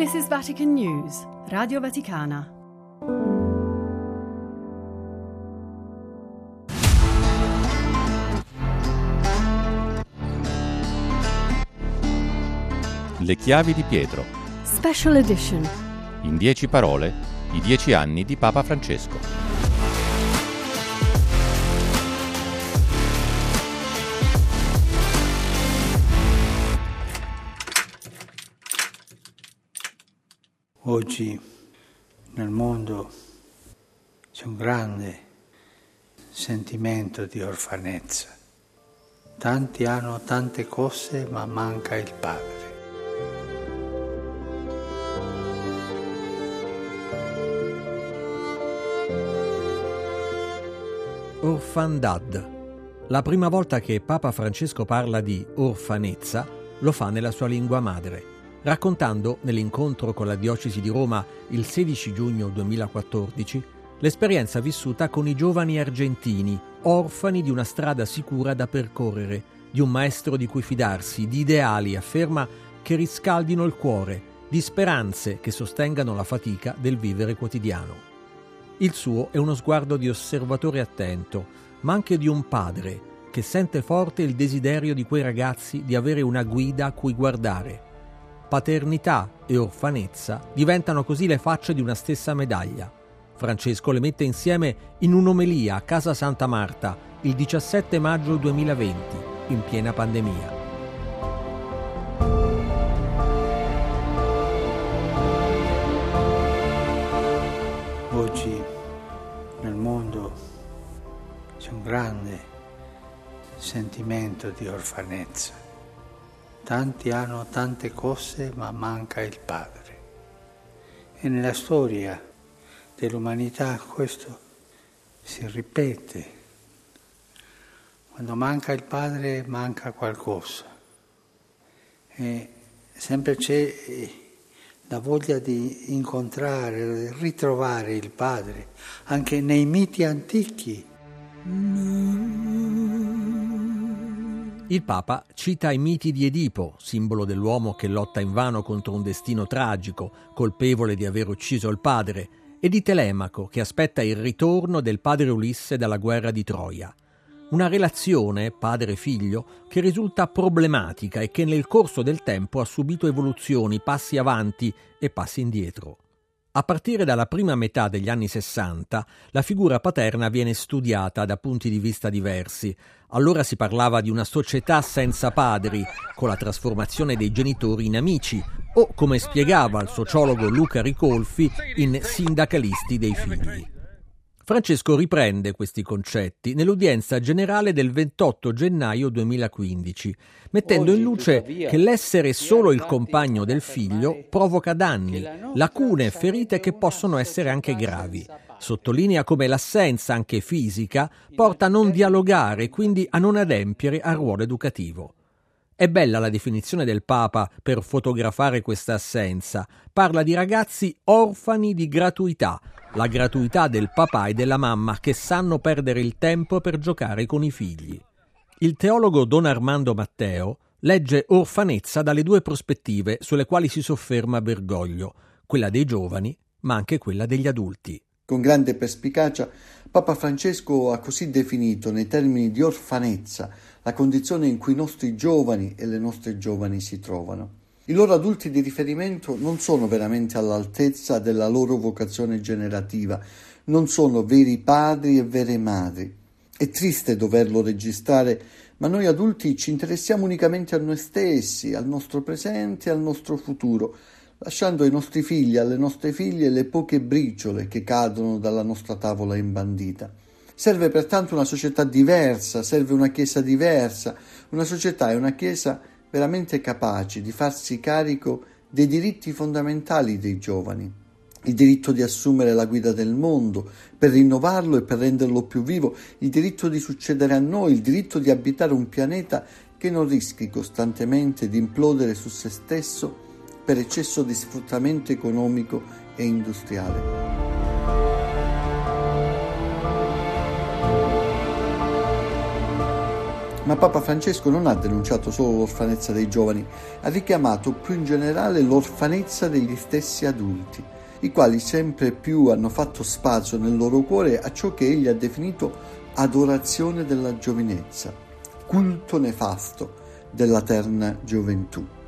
This is Vatican News, Radio Vaticana. Le chiavi di Pietro. Special edition. In dieci parole, i dieci anni di Papa Francesco. Oggi nel mondo c'è un grande sentimento di orfanezza. Tanti hanno tante cose ma manca il padre. Orfandad. La prima volta che Papa Francesco parla di orfanezza lo fa nella sua lingua madre raccontando nell'incontro con la diocesi di Roma il 16 giugno 2014 l'esperienza vissuta con i giovani argentini, orfani di una strada sicura da percorrere, di un maestro di cui fidarsi, di ideali, afferma, che riscaldino il cuore, di speranze che sostengano la fatica del vivere quotidiano. Il suo è uno sguardo di osservatore attento, ma anche di un padre che sente forte il desiderio di quei ragazzi di avere una guida a cui guardare paternità e orfanezza diventano così le facce di una stessa medaglia. Francesco le mette insieme in un'omelia a Casa Santa Marta il 17 maggio 2020, in piena pandemia. Oggi nel mondo c'è un grande sentimento di orfanezza Tanti hanno tante cose ma manca il Padre. E nella storia dell'umanità questo si ripete. Quando manca il Padre manca qualcosa. E sempre c'è la voglia di incontrare, ritrovare il Padre, anche nei miti antichi. Il Papa cita i miti di Edipo, simbolo dell'uomo che lotta invano contro un destino tragico, colpevole di aver ucciso il padre, e di Telemaco, che aspetta il ritorno del padre Ulisse dalla guerra di Troia. Una relazione padre-figlio che risulta problematica e che nel corso del tempo ha subito evoluzioni, passi avanti e passi indietro. A partire dalla prima metà degli anni Sessanta, la figura paterna viene studiata da punti di vista diversi. Allora si parlava di una società senza padri, con la trasformazione dei genitori in amici, o come spiegava il sociologo Luca Ricolfi, in sindacalisti dei figli. Francesco riprende questi concetti nell'udienza generale del 28 gennaio 2015, mettendo in luce che l'essere solo il compagno del figlio provoca danni, lacune e ferite che possono essere anche gravi. Sottolinea come l'assenza, anche fisica, porta a non dialogare e quindi a non adempiere al ruolo educativo. È bella la definizione del Papa per fotografare questa assenza. Parla di ragazzi orfani di gratuità, la gratuità del papà e della mamma che sanno perdere il tempo per giocare con i figli. Il teologo Don Armando Matteo legge orfanezza dalle due prospettive sulle quali si sofferma Bergoglio, quella dei giovani, ma anche quella degli adulti. Con grande perspicacia, Papa Francesco ha così definito nei termini di orfanezza la condizione in cui i nostri giovani e le nostre giovani si trovano. I loro adulti di riferimento non sono veramente all'altezza della loro vocazione generativa, non sono veri padri e vere madri. È triste doverlo registrare, ma noi adulti ci interessiamo unicamente a noi stessi, al nostro presente e al nostro futuro, lasciando ai nostri figli e alle nostre figlie le poche briciole che cadono dalla nostra tavola imbandita. Serve pertanto una società diversa, serve una Chiesa diversa, una società e una Chiesa veramente capaci di farsi carico dei diritti fondamentali dei giovani, il diritto di assumere la guida del mondo, per rinnovarlo e per renderlo più vivo, il diritto di succedere a noi, il diritto di abitare un pianeta che non rischi costantemente di implodere su se stesso per eccesso di sfruttamento economico e industriale. Ma Papa Francesco non ha denunciato solo l'orfanezza dei giovani, ha richiamato più in generale l'orfanezza degli stessi adulti, i quali sempre più hanno fatto spazio nel loro cuore a ciò che egli ha definito adorazione della giovinezza, culto nefasto della terna gioventù.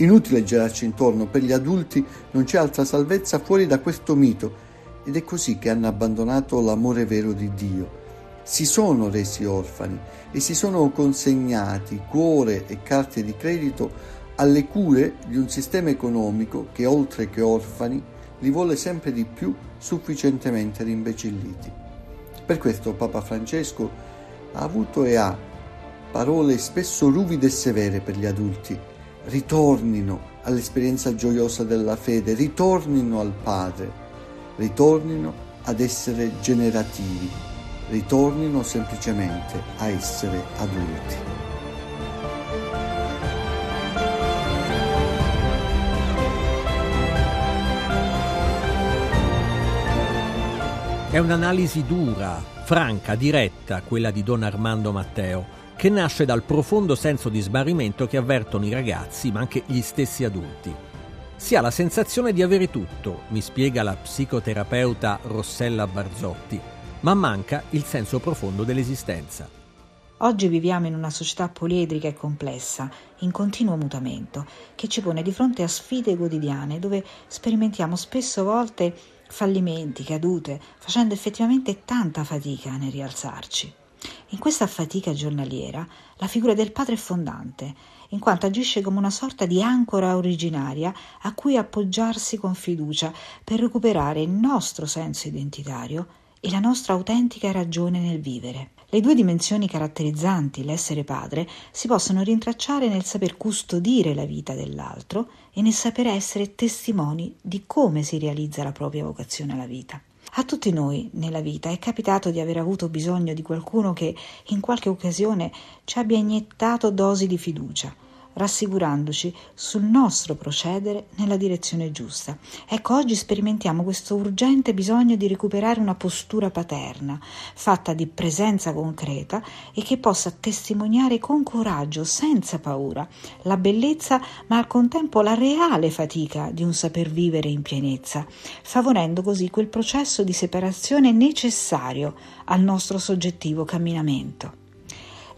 Inutile girarci intorno, per gli adulti non c'è altra salvezza fuori da questo mito ed è così che hanno abbandonato l'amore vero di Dio. Si sono resi orfani e si sono consegnati cuore e carte di credito alle cure di un sistema economico che oltre che orfani li vuole sempre di più sufficientemente rimbecilliti. Per questo Papa Francesco ha avuto e ha parole spesso ruvide e severe per gli adulti, ritornino all'esperienza gioiosa della fede, ritornino al Padre, ritornino ad essere generativi, ritornino semplicemente a essere adulti. È un'analisi dura, franca, diretta, quella di Don Armando Matteo che nasce dal profondo senso di smarrimento che avvertono i ragazzi, ma anche gli stessi adulti. Si ha la sensazione di avere tutto, mi spiega la psicoterapeuta Rossella Barzotti, ma manca il senso profondo dell'esistenza. Oggi viviamo in una società poliedrica e complessa, in continuo mutamento, che ci pone di fronte a sfide quotidiane dove sperimentiamo spesso volte fallimenti, cadute, facendo effettivamente tanta fatica nel rialzarci. In questa fatica giornaliera la figura del padre è fondante, in quanto agisce come una sorta di ancora originaria a cui appoggiarsi con fiducia per recuperare il nostro senso identitario e la nostra autentica ragione nel vivere. Le due dimensioni caratterizzanti l'essere padre si possono rintracciare nel saper custodire la vita dell'altro e nel saper essere testimoni di come si realizza la propria vocazione alla vita. A tutti noi nella vita è capitato di aver avuto bisogno di qualcuno che in qualche occasione ci abbia iniettato dosi di fiducia rassicurandoci sul nostro procedere nella direzione giusta. Ecco, oggi sperimentiamo questo urgente bisogno di recuperare una postura paterna, fatta di presenza concreta e che possa testimoniare con coraggio, senza paura, la bellezza ma al contempo la reale fatica di un saper vivere in pienezza, favorendo così quel processo di separazione necessario al nostro soggettivo camminamento.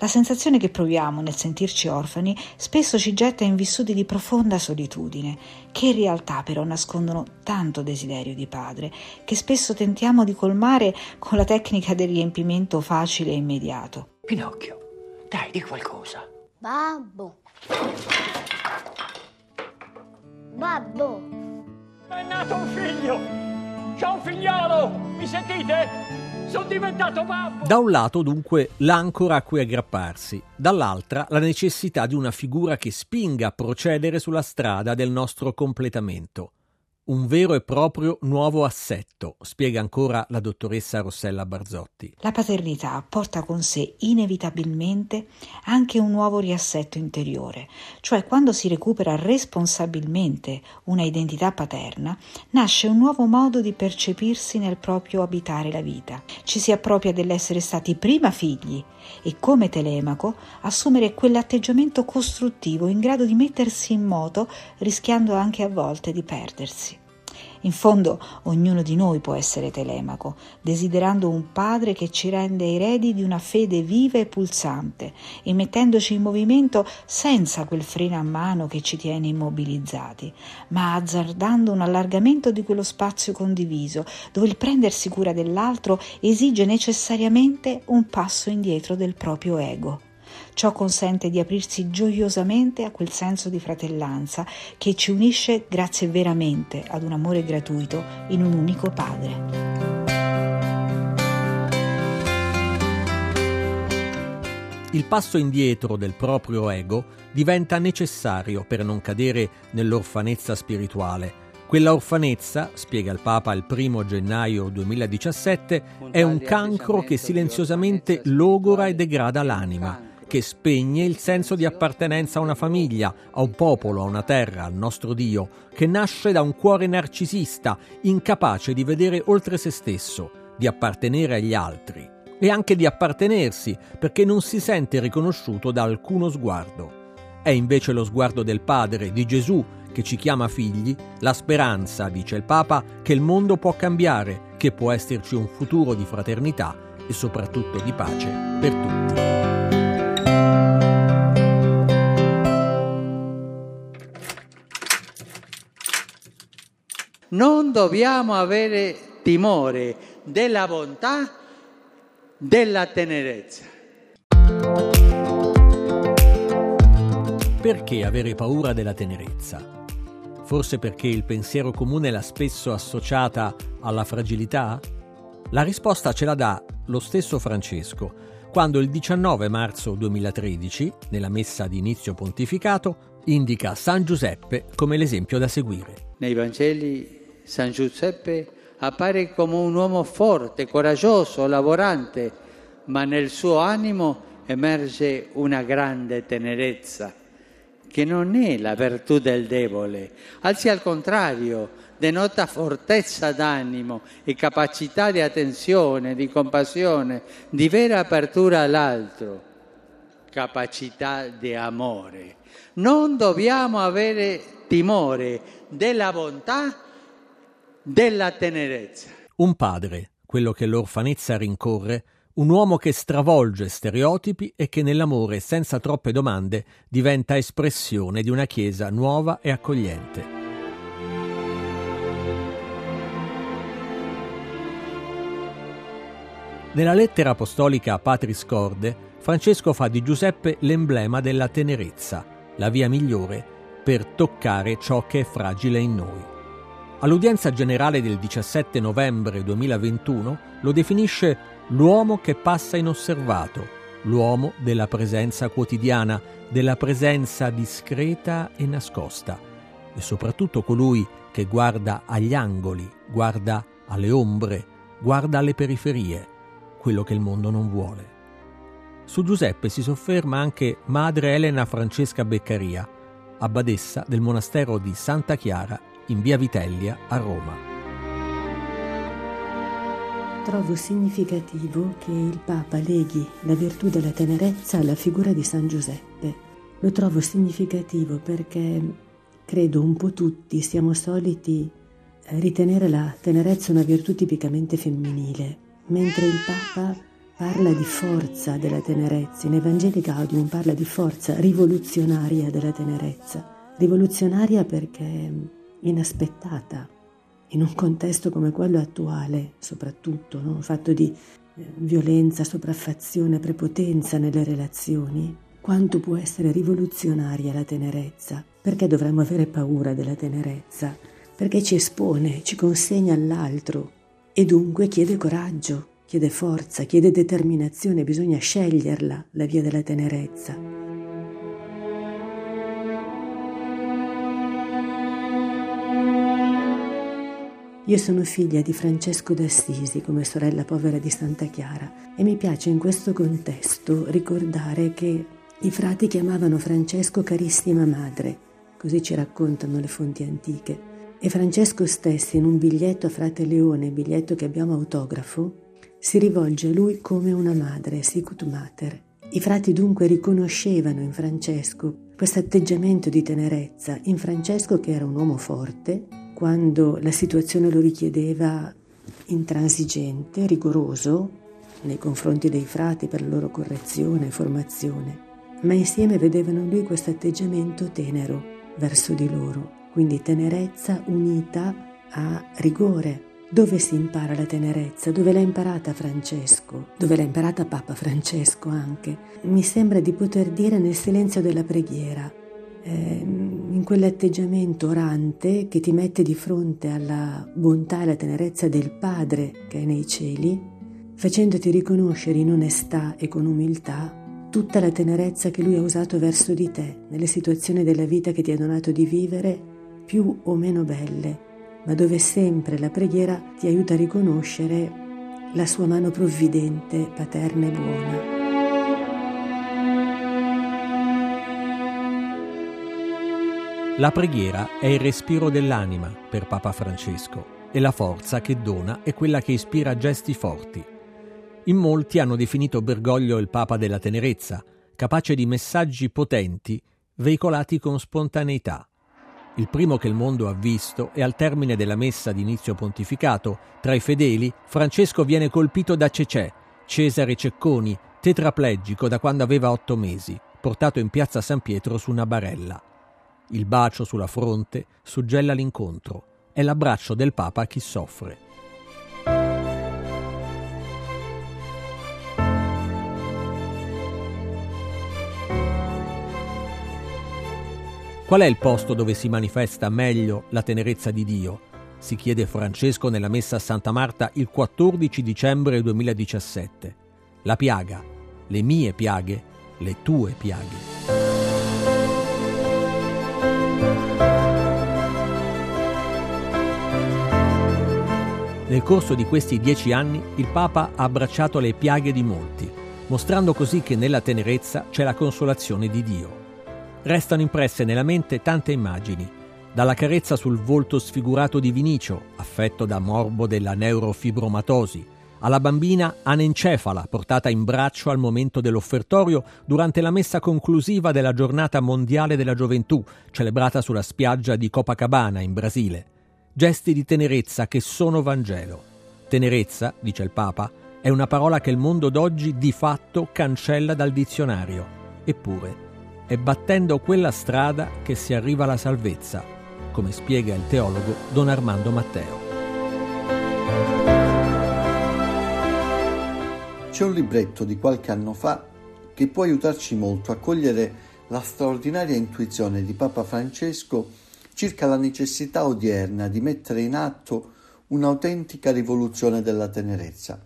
La sensazione che proviamo nel sentirci orfani spesso ci getta in vissuti di profonda solitudine, che in realtà però nascondono tanto desiderio di padre, che spesso tentiamo di colmare con la tecnica del riempimento facile e immediato. Pinocchio, dai, di qualcosa. Babbo. Babbo. È nato un figlio! C'ho un figliolo! Mi sentite? Sono diventato babbo! Da un lato, dunque, l'ancora a cui aggrapparsi, dall'altra, la necessità di una figura che spinga a procedere sulla strada del nostro completamento un vero e proprio nuovo assetto, spiega ancora la dottoressa Rossella Barzotti. La paternità porta con sé inevitabilmente anche un nuovo riassetto interiore, cioè quando si recupera responsabilmente una identità paterna, nasce un nuovo modo di percepirsi nel proprio abitare la vita. Ci si appropria dell'essere stati prima figli e come Telemaco assumere quell'atteggiamento costruttivo in grado di mettersi in moto rischiando anche a volte di perdersi. In fondo ognuno di noi può essere Telemaco, desiderando un padre che ci rende eredi di una fede viva e pulsante e mettendoci in movimento senza quel freno a mano che ci tiene immobilizzati, ma azzardando un allargamento di quello spazio condiviso, dove il prendersi cura dell'altro esige necessariamente un passo indietro del proprio ego. Ciò consente di aprirsi gioiosamente a quel senso di fratellanza che ci unisce grazie veramente ad un amore gratuito in un unico Padre. Il passo indietro del proprio ego diventa necessario per non cadere nell'orfanezza spirituale. Quella orfanezza, spiega il Papa il primo gennaio 2017, è un cancro che silenziosamente logora e degrada l'anima che spegne il senso di appartenenza a una famiglia, a un popolo, a una terra, al nostro Dio, che nasce da un cuore narcisista, incapace di vedere oltre se stesso, di appartenere agli altri, e anche di appartenersi, perché non si sente riconosciuto da alcuno sguardo. È invece lo sguardo del Padre, di Gesù, che ci chiama figli, la speranza, dice il Papa, che il mondo può cambiare, che può esserci un futuro di fraternità e soprattutto di pace per tutti. Non dobbiamo avere timore della bontà, della tenerezza. Perché avere paura della tenerezza? Forse perché il pensiero comune l'ha spesso associata alla fragilità? La risposta ce la dà lo stesso Francesco, quando il 19 marzo 2013, nella messa di inizio pontificato, indica San Giuseppe come l'esempio da seguire. Nei Vangeli San Giuseppe appare come un uomo forte, coraggioso, lavorante, ma nel suo animo emerge una grande tenerezza che non è la virtù del debole, anzi al contrario, denota fortezza d'animo e capacità di attenzione, di compassione, di vera apertura all'altro, capacità di amore. Non dobbiamo avere timore della bontà, della tenerezza. Un padre, quello che l'orfanezza rincorre, un uomo che stravolge stereotipi e che nell'amore senza troppe domande diventa espressione di una Chiesa nuova e accogliente. Nella lettera apostolica a Patris Corde, Francesco fa di Giuseppe l'emblema della tenerezza, la via migliore per toccare ciò che è fragile in noi. All'udienza generale del 17 novembre 2021 lo definisce l'uomo che passa inosservato, l'uomo della presenza quotidiana, della presenza discreta e nascosta, e soprattutto colui che guarda agli angoli, guarda alle ombre, guarda alle periferie, quello che il mondo non vuole. Su Giuseppe si sofferma anche madre Elena Francesca Beccaria, abbadessa del monastero di Santa Chiara in via Vitellia a Roma. Trovo significativo che il Papa leghi la virtù della tenerezza alla figura di San Giuseppe. Lo trovo significativo perché credo un po' tutti siamo soliti eh, ritenere la tenerezza una virtù tipicamente femminile, mentre il Papa parla di forza della tenerezza, in Evangelii Gaudium parla di forza rivoluzionaria della tenerezza, rivoluzionaria perché inaspettata, in un contesto come quello attuale, soprattutto, no? fatto di eh, violenza, sopraffazione, prepotenza nelle relazioni, quanto può essere rivoluzionaria la tenerezza? Perché dovremmo avere paura della tenerezza? Perché ci espone, ci consegna all'altro e dunque chiede coraggio, chiede forza, chiede determinazione, bisogna sceglierla, la via della tenerezza. Io sono figlia di Francesco d'Assisi come sorella povera di Santa Chiara e mi piace in questo contesto ricordare che i frati chiamavano Francesco carissima madre, così ci raccontano le fonti antiche. E Francesco stesso in un biglietto a frate Leone, biglietto che abbiamo autografo, si rivolge a lui come una madre, sicut mater. I frati dunque riconoscevano in Francesco questo atteggiamento di tenerezza, in Francesco che era un uomo forte, quando la situazione lo richiedeva intransigente, rigoroso nei confronti dei frati per la loro correzione e formazione, ma insieme vedevano lui questo atteggiamento tenero verso di loro, quindi tenerezza unita a rigore. Dove si impara la tenerezza? Dove l'ha imparata Francesco? Dove l'ha imparata Papa Francesco anche? Mi sembra di poter dire nel silenzio della preghiera, eh, in quell'atteggiamento orante che ti mette di fronte alla bontà e alla tenerezza del Padre che è nei cieli, facendoti riconoscere in onestà e con umiltà tutta la tenerezza che Lui ha usato verso di te nelle situazioni della vita che ti ha donato di vivere, più o meno belle, ma dove sempre la preghiera ti aiuta a riconoscere la sua mano provvidente, paterna e buona. La preghiera è il respiro dell'anima per Papa Francesco e la forza che dona è quella che ispira gesti forti. In molti hanno definito Bergoglio il Papa della tenerezza, capace di messaggi potenti veicolati con spontaneità. Il primo che il mondo ha visto è al termine della messa di inizio pontificato. Tra i fedeli, Francesco viene colpito da Cecè, Cesare Cecconi, tetraplegico da quando aveva otto mesi, portato in piazza San Pietro su una barella. Il bacio sulla fronte suggella l'incontro. È l'abbraccio del Papa a chi soffre. Qual è il posto dove si manifesta meglio la tenerezza di Dio? Si chiede Francesco nella messa a Santa Marta il 14 dicembre 2017. La piaga, le mie piaghe, le tue piaghe. Nel corso di questi dieci anni il Papa ha abbracciato le piaghe di molti, mostrando così che nella tenerezza c'è la consolazione di Dio. Restano impresse nella mente tante immagini, dalla carezza sul volto sfigurato di Vinicio, affetto da morbo della neurofibromatosi, alla bambina anencefala portata in braccio al momento dell'offertorio durante la messa conclusiva della giornata mondiale della gioventù, celebrata sulla spiaggia di Copacabana in Brasile. Gesti di tenerezza che sono Vangelo. Tenerezza, dice il Papa, è una parola che il mondo d'oggi di fatto cancella dal dizionario. Eppure, è battendo quella strada che si arriva alla salvezza, come spiega il teologo Don Armando Matteo. C'è un libretto di qualche anno fa che può aiutarci molto a cogliere la straordinaria intuizione di Papa Francesco circa la necessità odierna di mettere in atto un'autentica rivoluzione della tenerezza.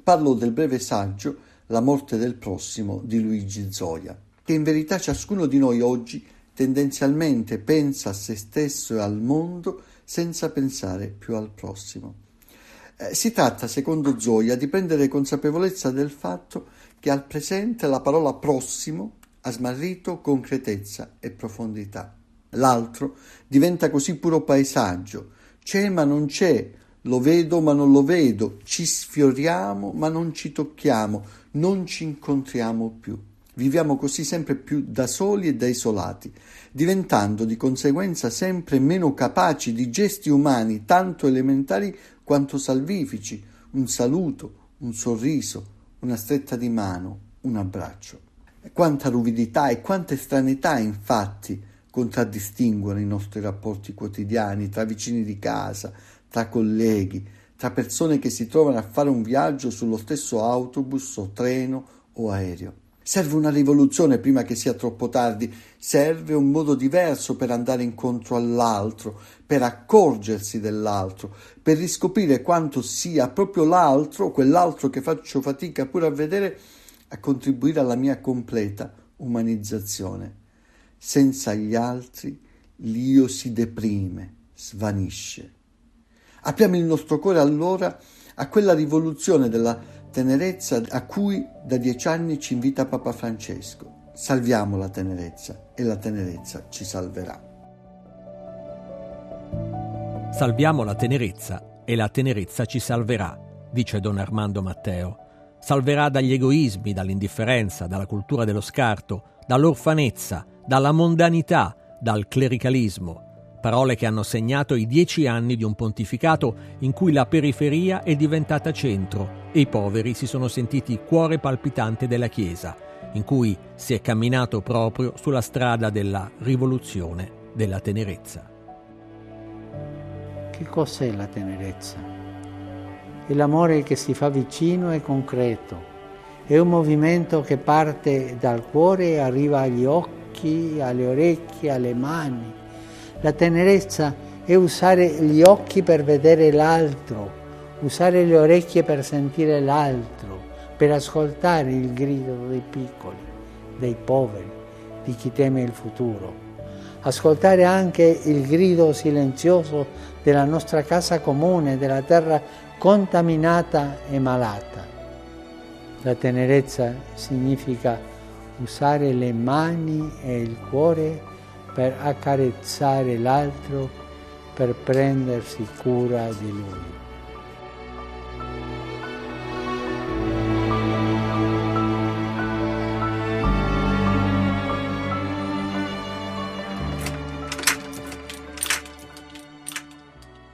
Parlo del breve saggio La morte del prossimo di Luigi Zoia che in verità ciascuno di noi oggi tendenzialmente pensa a se stesso e al mondo senza pensare più al prossimo. Eh, si tratta, secondo Zoya, di prendere consapevolezza del fatto che al presente la parola prossimo ha smarrito concretezza e profondità. L'altro diventa così puro paesaggio, c'è ma non c'è, lo vedo ma non lo vedo, ci sfioriamo ma non ci tocchiamo, non ci incontriamo più. Viviamo così sempre più da soli e da isolati, diventando di conseguenza sempre meno capaci di gesti umani tanto elementari quanto salvifici, un saluto, un sorriso, una stretta di mano, un abbraccio. Quanta ruvidità e quanta stranità, infatti, contraddistinguono i nostri rapporti quotidiani tra vicini di casa, tra colleghi, tra persone che si trovano a fare un viaggio sullo stesso autobus o treno o aereo. Serve una rivoluzione prima che sia troppo tardi, serve un modo diverso per andare incontro all'altro, per accorgersi dell'altro, per riscoprire quanto sia proprio l'altro, quell'altro che faccio fatica pure a vedere, a contribuire alla mia completa umanizzazione. Senza gli altri l'io si deprime, svanisce. Apriamo il nostro cuore allora a quella rivoluzione della tenerezza a cui da dieci anni ci invita Papa Francesco. Salviamo la tenerezza e la tenerezza ci salverà. Salviamo la tenerezza e la tenerezza ci salverà, dice Don Armando Matteo. Salverà dagli egoismi, dall'indifferenza, dalla cultura dello scarto, dall'orfanezza, dalla mondanità, dal clericalismo, parole che hanno segnato i dieci anni di un pontificato in cui la periferia è diventata centro e i poveri si sono sentiti cuore palpitante della Chiesa, in cui si è camminato proprio sulla strada della rivoluzione della tenerezza. Che cos'è la tenerezza? È l'amore che si fa vicino e concreto. È un movimento che parte dal cuore e arriva agli occhi, alle orecchie, alle mani la tenerezza è usare gli occhi per vedere l'altro, usare le orecchie per sentire l'altro, per ascoltare il grido dei piccoli, dei poveri, di chi teme il futuro. Ascoltare anche il grido silenzioso della nostra casa comune, della terra contaminata e malata. La tenerezza significa usare le mani e il cuore per accarezzare l'altro, per prendersi cura di lui.